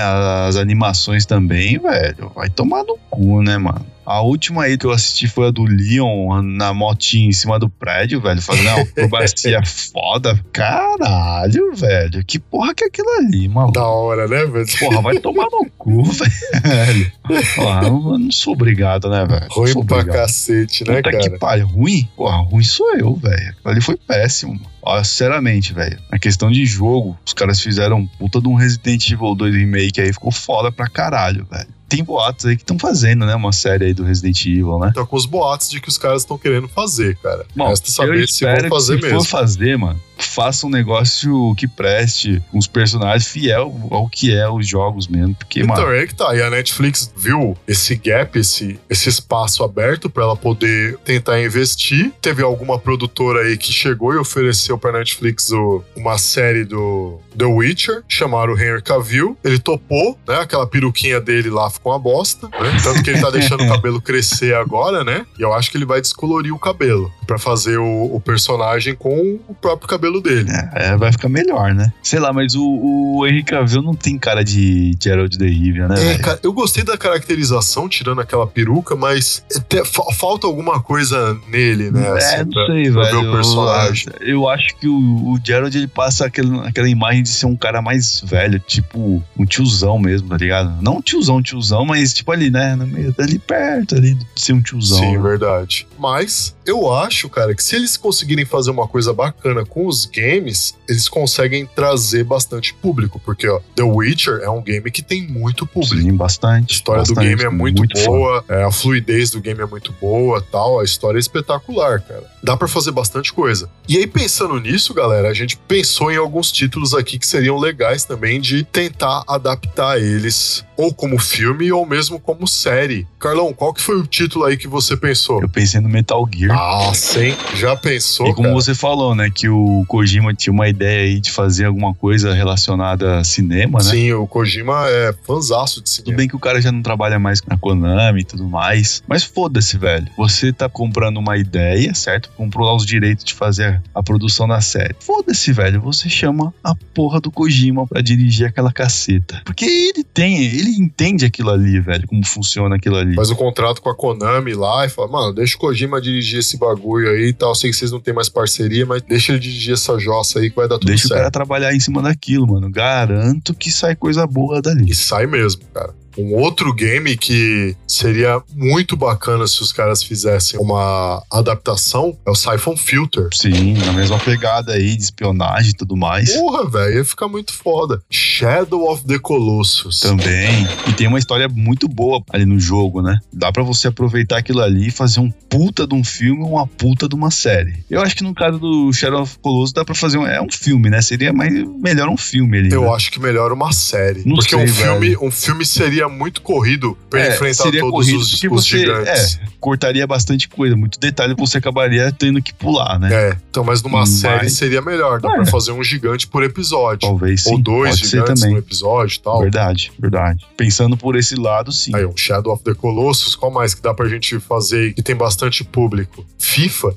As animações também, velho. Vai tomar no cu, né, mano? A última aí que eu assisti foi a do Leon na motinha em cima do prédio, velho. Fazendo uma acrobacia foda. Caralho, velho. Que porra que é aquilo ali, maluco? Da hora, né, velho? Porra, vai tomar no cu, velho. Porra, eu não sou obrigado, né, velho? Ruim pra obrigado. cacete, né, Puta cara? que pariu. Ruim? Porra, ruim sou eu, velho. Ali foi péssimo, mano. Ó, sinceramente, velho. Na questão de jogo, os caras fizeram puta de um Resident Evil 2 Remake aí, ficou foda pra caralho, velho. Tem boatos aí que estão fazendo, né? Uma série aí do Resident Evil, né? Tá com os boatos de que os caras estão querendo fazer, cara. Bom, Resta saber se vão fazer se mesmo. for fazer, mano, faça um negócio que preste uns personagens fiel ao que é os jogos mesmo. Porque, Então mano, é que tá. E a Netflix viu esse gap, esse, esse espaço aberto pra ela poder tentar investir. Teve alguma produtora aí que chegou e ofereceu pra Netflix o- uma série do The Witcher, chamaram o Henry Cavill. Ele topou, né? Aquela peruquinha dele lá ficou uma bosta, né? Tanto que ele tá deixando o cabelo crescer agora, né? E eu acho que ele vai descolorir o cabelo pra fazer o, o personagem com o próprio cabelo dele. é, vai ficar melhor, né? Sei lá, mas o, o Henry Cavill não tem cara de Gerald de Rivia, né, É, velho? cara, eu gostei da caracterização, tirando aquela peruca, mas te- fa- falta alguma coisa nele, né? É, assim, não pra- sei, pra velho. ver o personagem. Eu, eu acho que o, o Gerald ele passa aquele, aquela imagem de ser um cara mais velho, tipo um tiozão mesmo, tá ligado? Não tiozão, tiozão, mas tipo ali, né? No meio, ali perto ali de ser um tiozão. Sim, né? verdade. Mas eu acho, cara, que se eles conseguirem fazer uma coisa bacana com os games, eles conseguem trazer bastante público. Porque, ó, The Witcher é um game que tem muito público. Sim, bastante. A história do bastante, game é muito, fã. boa, é, a fluidez do game é muito boa, tal, a história é espetacular, cara. Dá pra fazer bastante coisa. E aí pensando nisso, galera, a gente pensou em alguns títulos aqui que seriam legais também de tentar adaptar eles ou como filme ou mesmo como série. Carlão, qual que foi o título aí que você pensou? Eu pensei no Metal Gear. Nossa, hein? Já pensou, E como cara? você falou, né, que o Kojima tinha uma ideia aí de fazer alguma coisa relacionada a cinema, né? Sim, o Kojima é fanzaço de Tudo cinema. bem que o cara já não trabalha mais na Konami e tudo mais. Mas foda-se, velho. Você tá comprando uma ideia, certo? Comprou lá os direitos de fazer a produção da série. Foda-se, velho. Você chama a porra do Kojima pra dirigir aquela caceta. Porque ele tem, ele entende aquilo ali, velho. Como funciona aquilo ali. Faz o contrato com a Konami lá e fala, mano, deixa o Kojima dirigir esse bagulho aí e tal. Sei que vocês não têm mais parceria, mas deixa ele dirigir essa jossa aí que vai dar tudo Deixa o certo. cara trabalhar em cima daquilo, mano. Garanto que sai coisa boa dali. E sai mesmo, cara. Um outro game que seria muito bacana se os caras fizessem uma adaptação é o Siphon Filter. Sim, na mesma pegada aí de espionagem e tudo mais. Porra, velho, ia ficar muito foda. Shadow of the Colossus. Também. E tem uma história muito boa ali no jogo, né? Dá pra você aproveitar aquilo ali e fazer um puta de um filme ou uma puta de uma série. Eu acho que no caso do Shadow of Colossus dá pra fazer um. É um filme, né? Seria mais melhor um filme ali. Eu né? acho que melhor uma série. Não porque sei, um, filme, um filme seria muito corrido pra É, enfrentar seria todos os, os você- gigantes. Cortaria bastante coisa, muito detalhe você acabaria tendo que pular, né? É. então, mas numa Mas- série seria melhor. Dá É. pra fazer um gigante por episódio. Talvez sim. Ou dois pode gigantes no episódio e tal. Verdade, verdade. Pensando por esse lado, sim. Aí, um Shadow of the Colossus, qual mais que dá pra gente fazer que tem bastante público? FIFA?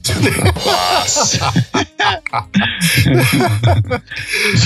Nossa,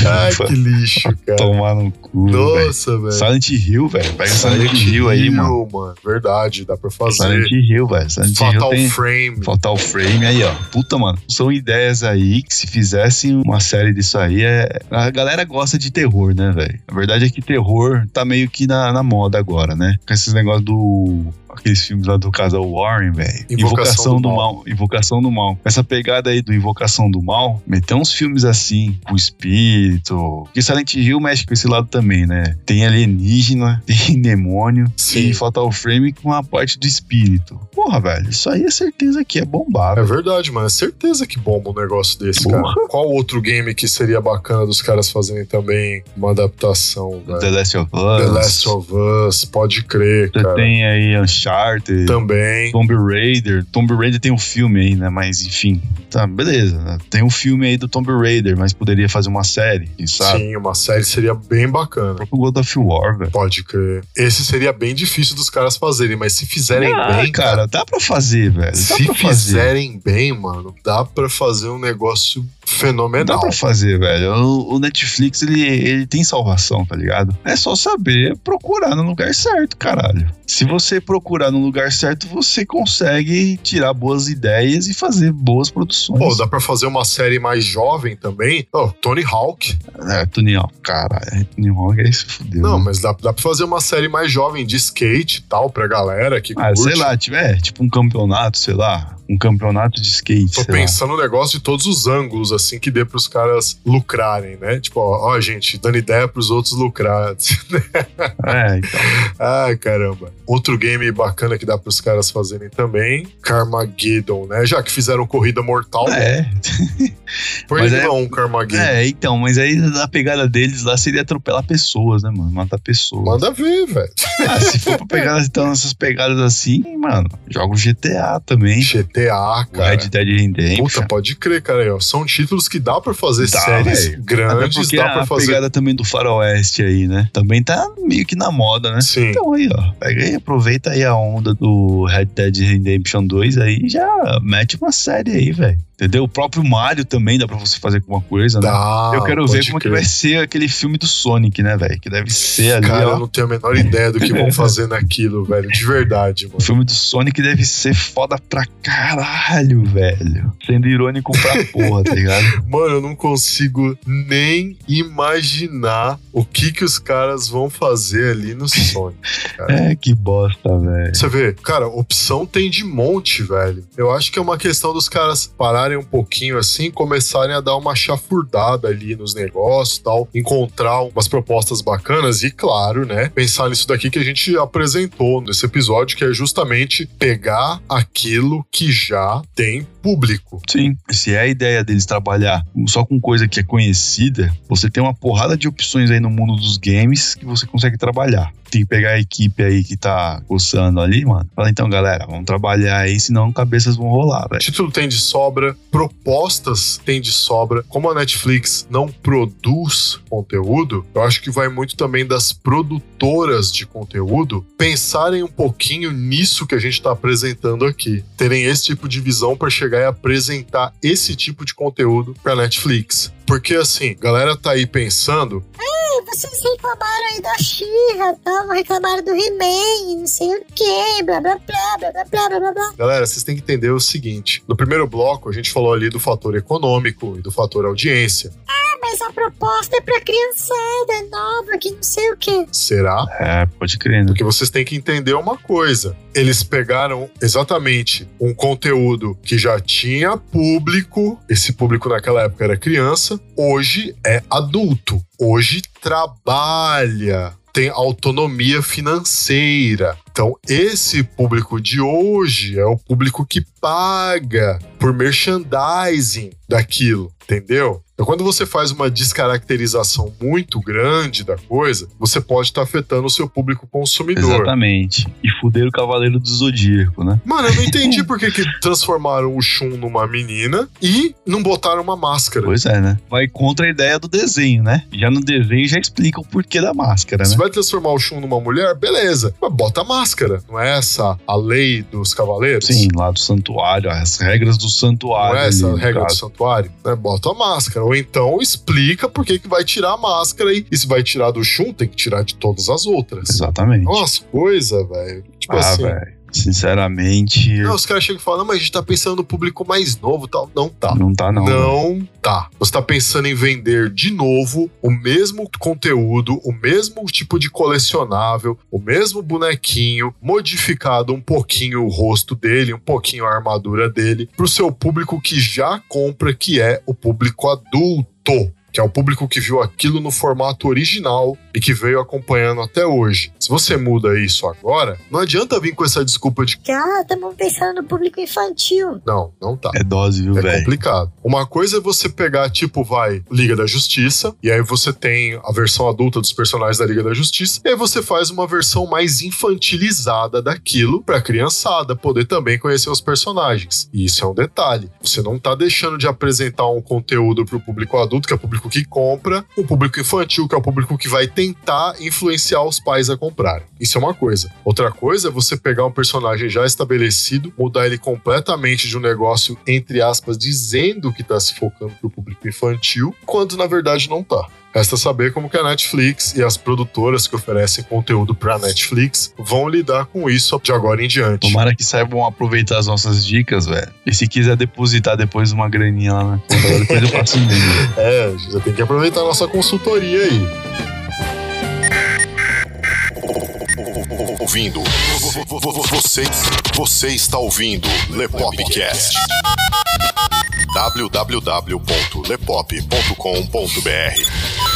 Ai, que lixo, cara. tomar no cu. Nossa, velho. Silent Hill, velho. Pega Silent, Hill aí, mano. mano. Verdade, dá pra fazer. Silent Hill, velho. Hill Fatal tem... Frame. Fatal Frame aí, ó. Puta, mano. São ideias aí que se fizessem uma série disso aí, é... a galera gosta de terror, né, velho? A verdade é que terror tá meio que na, na moda agora, né? Com esses negócios do. Aqueles filmes lá do casal Warren, velho. Invocação do do Mal. mal. Invocação do Mal. Essa pegada aí do Invocação do Mal, meter uns filmes assim, com espírito. Porque Silent Hill mexe com esse lado também, né? Tem alienígena, tem demônio, Sim. tem Fatal Frame com a parte do espírito. Porra, velho, isso aí é certeza que é bombar. É verdade, mano. É certeza que bomba um negócio desse, Porra. cara. Qual outro game que seria bacana dos caras fazerem também uma adaptação, The velho? Last of Us. The Last of Us, pode crer, Você cara. tem aí Uncharted, Também. Tomb Raider. Tomb Raider tem um filme aí, né? Mas enfim. Tá, beleza. Tem um filme aí do Tomb Raider, mas poderia fazer uma série, quem sabe? Sim, uma série seria bem O bacana. próprio God of War, velho. Pode crer. Esse seria bem difícil dos caras fazerem, mas se fizerem Ah, bem, cara. dá pra fazer, velho. Se fizerem bem, mano, dá pra fazer um negócio Dá fenomenal. pra fazer, velho. O, o Netflix, ele, ele tem salvação, tá ligado? É só saber procurar no lugar certo, caralho. Se você procurar no lugar certo, você consegue tirar boas ideias e fazer boas produções. Pô, dá pra fazer uma série mais jovem também. Oh, Tony Hawk. É, Tony Hawk, caralho. Tony Hawk aí se fudeu. Não, né? mas dá, dá pra fazer uma série mais jovem de skate e tal, pra galera que Ah, curte. sei lá, tipo, é, tipo um campeonato, sei lá. Um campeonato de skate, Tô sei lá. pensando no negócio de todos os ângulos, assim, que dê pros caras lucrarem, né? Tipo, ó, ó, gente, dando ideia pros outros lucrar. É, então. Ai, caramba. Outro game bacana que dá pros caras fazerem também, Carmageddon, né? Já que fizeram Corrida Mortal, É, por mas é- não um Carmageddon? é, então, mas aí a pegada deles lá seria atropelar pessoas, né, mano? Matar pessoas. Manda ver, velho. Ah, se for pra pegar então, essas pegadas assim, mano, joga o GTA também. GTA, O cara. Red Dead Redemption. Puta, pode crer, cara. São títulos que dá pra fazer Dá, séries. Até grandes, dá pra a fazer. pegada também do faroeste aí, né? Também tá meio que na moda, né? Sim. Então aí, ó, pega aí, aproveita aí a onda do Red Dead Redemption 2 aí e já mete uma série aí, velho. Entendeu? O próprio Mario também dá pra você fazer alguma coisa, né? Dá, Eu quero ver como é que crer. vai ser aquele filme do Sonic, né, velho? Que deve ser ali, Cara, eu ó. não tenho a menor ideia do que vão fazer naquilo, velho. De verdade, mano. O filme do Sonic deve ser foda pra caralho, velho. Sendo irônico pra porra, tá ligado? Mano, eu não consigo nem imaginar o que que os caras vão fazer ali no Sonic. É, que bosta, velho. Você vê, cara, opção tem de monte, velho. Eu acho que é uma questão dos caras pararem um pouquinho assim, começarem a dar uma chafurdada ali nos negócios tal, encontrar umas propostas bacanas e, claro, né, pensar nisso daqui que a gente apresentou nesse episódio, que é justamente pegar aquilo que já tem público. Sim, se é a ideia deles trabalhar só com coisa que é conhecida, você tem uma porrada de opções aí no mundo dos games que você consegue trabalhar. Tem que pegar a equipe aí que tá coçando ali, mano. Fala, então, galera, vamos trabalhar aí, senão cabeças vão rolar, velho. Título tem de sobra, propostas tem de sobra. Como a Netflix não produz conteúdo, eu acho que vai muito também das produtoras de conteúdo pensarem um pouquinho nisso que a gente está apresentando aqui. Terem esse tipo de visão para chegar e apresentar esse tipo de conteúdo para Netflix. Porque assim, galera tá aí pensando, Vocês reclamaram aí da Xirra, tá? reclamaram do He-Man, não sei o que, blá blá blá, blá blá blá blá blá. Galera, vocês têm que entender o seguinte: no primeiro bloco, a gente falou ali do fator econômico e do fator audiência. Ah, mas a proposta é pra criançada nova, que não sei o que. Será? É, pode crer, né? Porque vocês têm que entender uma coisa. Eles pegaram exatamente um conteúdo que já tinha público, esse público naquela época era criança, hoje é adulto, hoje trabalha, tem autonomia financeira. Então, esse público de hoje é o público que paga por merchandising daquilo, entendeu? Então, quando você faz uma descaracterização muito grande da coisa, você pode estar afetando o seu público consumidor. Exatamente. E fuder o Cavaleiro do Zodíaco, né? Mano, eu não entendi por que, que transformaram o Shun numa menina e não botaram uma máscara. Pois é, né? Vai contra a ideia do desenho, né? Já no desenho já explica o porquê da máscara, Se né? vai transformar o Shun numa mulher, beleza. Mas bota a máscara. Não é essa a lei dos cavaleiros? Sim, lá do santuário, as regras do Não santuário. é essa ali, a regra do santuário? Né? Bota a máscara. Ou então explica por que, que vai tirar a máscara e, e se vai tirar do Shun, tem que tirar de todas as outras. Exatamente. Umas coisas, velho. Tipo ah, assim. velho. Sinceramente, Não, os caras chegam e falam, "Não, mas a gente tá pensando no público mais novo e tal. Não tá. não tá não. Não tá. Você tá pensando em vender de novo o mesmo conteúdo, o mesmo tipo de colecionável, o mesmo bonequinho, modificado um pouquinho o rosto dele, um pouquinho a armadura dele, pro seu público que já compra, que é o público adulto. Que é o público que viu aquilo no formato original e que veio acompanhando até hoje. Se você muda isso agora, não adianta vir com essa desculpa de Que, ah, estamos pensando no público infantil. não, não tá. É dose, viu, É velho? complicado. Uma coisa é você pegar, tipo, vai, Liga da Justiça, e aí você tem a versão adulta dos personagens da Liga da Justiça, e aí você faz uma versão mais infantilizada daquilo pra criançada poder também conhecer os personagens. E isso é um detalhe. Você não tá deixando de apresentar um conteúdo pro público adulto, que é o público que compra, o público infantil, que é o público que vai tentar influenciar os pais a comprarem. Isso é uma coisa. Outra coisa é você pegar um personagem já estabelecido, mudar ele completamente de um negócio, entre aspas, dizendo que tá se focando pro público infantil, quando na verdade não tá. Resta saber como que a Netflix e as produtoras que oferecem conteúdo pra Netflix vão lidar com isso de agora em diante. Tomara que saibam aproveitar as nossas dicas, velho. E se quiser depositar depois uma graninha lá na conta, depois eu faço um vídeo. É, já tem que aproveitar a nossa consultoria aí. Ouvindo. Você, você está ouvindo Lepopcast. www.lepop.com.br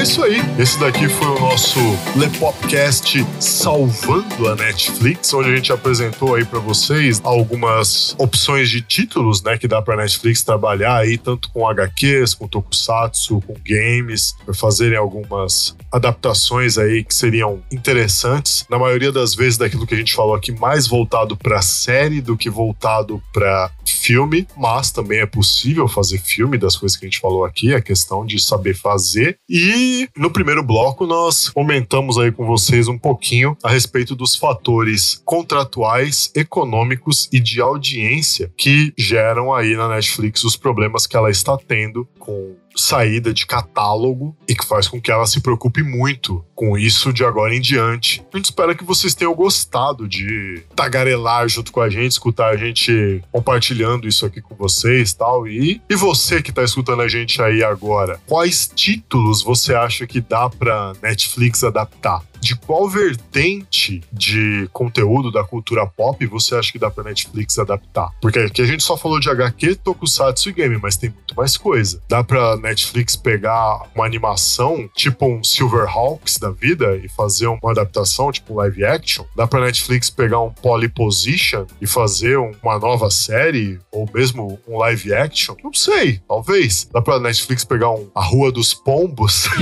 é isso aí. Esse daqui foi o nosso Lepopcast salvando a Netflix, onde a gente apresentou aí pra vocês algumas opções de títulos, né, que dá pra Netflix trabalhar aí tanto com HQs, com tokusatsu, com games, pra fazerem algumas adaptações aí que seriam interessantes. Na maioria das vezes daquilo que a gente falou aqui, mais voltado pra série do que voltado pra filme, mas também é possível fazer filme das coisas que a gente falou aqui, é questão de saber fazer. E no primeiro bloco nós comentamos aí com vocês um pouquinho a respeito dos fatores contratuais, econômicos e de audiência que geram aí na Netflix os problemas que ela está tendo com saída de catálogo e que faz com que ela se preocupe muito com isso de agora em diante. A gente espera que vocês tenham gostado de tagarelar junto com a gente, escutar a gente compartilhando isso aqui com vocês tal. E, e você que tá escutando a gente aí agora, quais títulos você acha que dá pra Netflix adaptar? De qual vertente de conteúdo da cultura pop você acha que dá pra Netflix adaptar? Porque aqui a gente só falou de HQ, Tokusatsu e game, mas tem muito mais coisa. Dá pra Netflix pegar uma animação, tipo um Silverhawks da vida, e fazer uma adaptação, tipo um live action? Dá pra Netflix pegar um Polyposition e fazer um- uma nova série? Ou mesmo um live action? Não sei, talvez. Dá pra Netflix pegar um A Rua dos Pombos?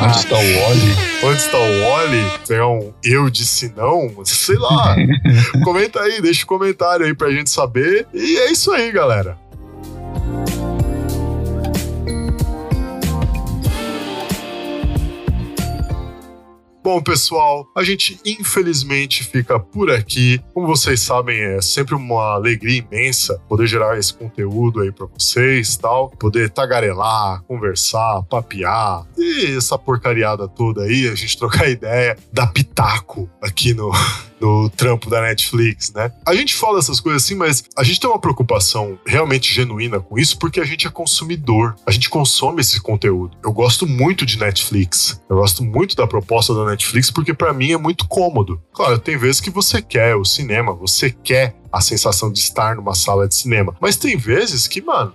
Onde está o Wally? Onde está o Wally? Pegar um Eu Disse Não? Sei lá. Comenta aí, deixa um comentário aí pra gente saber. E é isso aí, galera. Bom, pessoal, a gente infelizmente fica por aqui. Como vocês sabem, é sempre uma alegria imensa poder gerar esse conteúdo aí para vocês, tal, poder tagarelar, conversar, papear e essa porcariada toda aí, a gente trocar ideia, dar pitaco aqui no no trampo da Netflix, né? A gente fala essas coisas assim, mas a gente tem uma preocupação realmente genuína com isso porque a gente é consumidor. A gente consome esse conteúdo. Eu gosto muito de Netflix. Eu gosto muito da proposta da Netflix porque para mim é muito cômodo. Claro, tem vezes que você quer o cinema, você quer a sensação de estar numa sala de cinema. Mas tem vezes que, mano,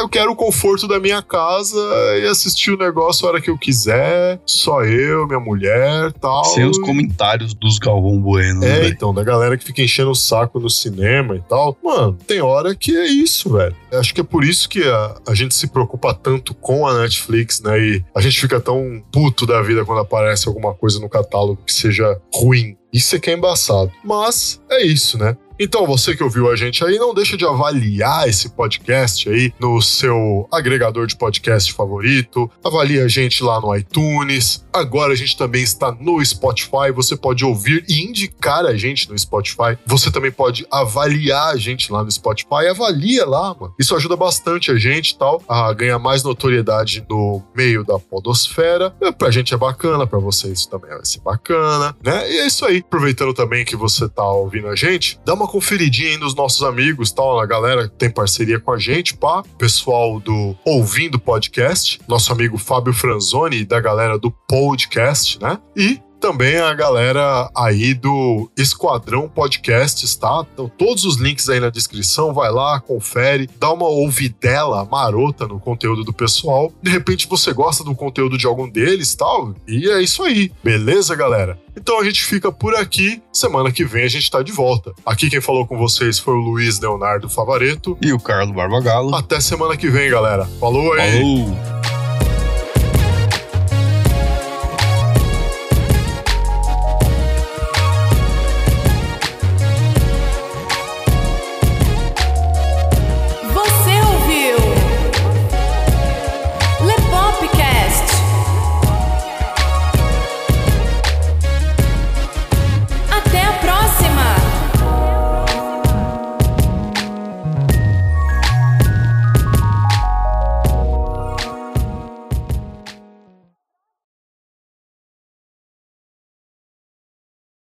eu quero o conforto da minha casa e assistir o negócio a hora que eu quiser, só eu, minha mulher tal. Sem os comentários dos Galvão Bueno. É, né? então, da galera que fica enchendo o saco no cinema e tal. Mano, tem hora que é isso, velho. Acho que é por isso que a, a gente se preocupa tanto com a Netflix, né? E a gente fica tão puto da vida quando aparece alguma coisa no catálogo que seja ruim. Isso é que é embaçado. Mas é isso, né? Então, você que ouviu a gente aí, não deixa de avaliar esse podcast aí no seu agregador de podcast favorito. Avalie a gente lá no iTunes. Agora a gente também está no Spotify. Você pode ouvir e indicar a gente no Spotify. Você também pode avaliar a gente lá no Spotify. Avalia lá, mano. Isso ajuda bastante a gente tal a ganhar mais notoriedade no meio da podosfera. É, pra gente é bacana, pra vocês também vai ser bacana, né? E é isso aí. Aproveitando também que você tá ouvindo a gente, dá uma conferidinha aí nos nossos amigos, tal, a galera que tem parceria com a gente, pá, pessoal do Ouvindo Podcast, nosso amigo Fábio Franzoni da galera do Podcast, né? E também a galera aí do Esquadrão Podcasts, tá? Então, todos os links aí na descrição, vai lá, confere, dá uma ouvidela marota no conteúdo do pessoal. De repente você gosta do conteúdo de algum deles, tal, e é isso aí. Beleza, galera? Então a gente fica por aqui. Semana que vem a gente tá de volta. Aqui quem falou com vocês foi o Luiz Leonardo Favareto. E o Carlos Barbagalo. Até semana que vem, galera. Falou aí! Falou!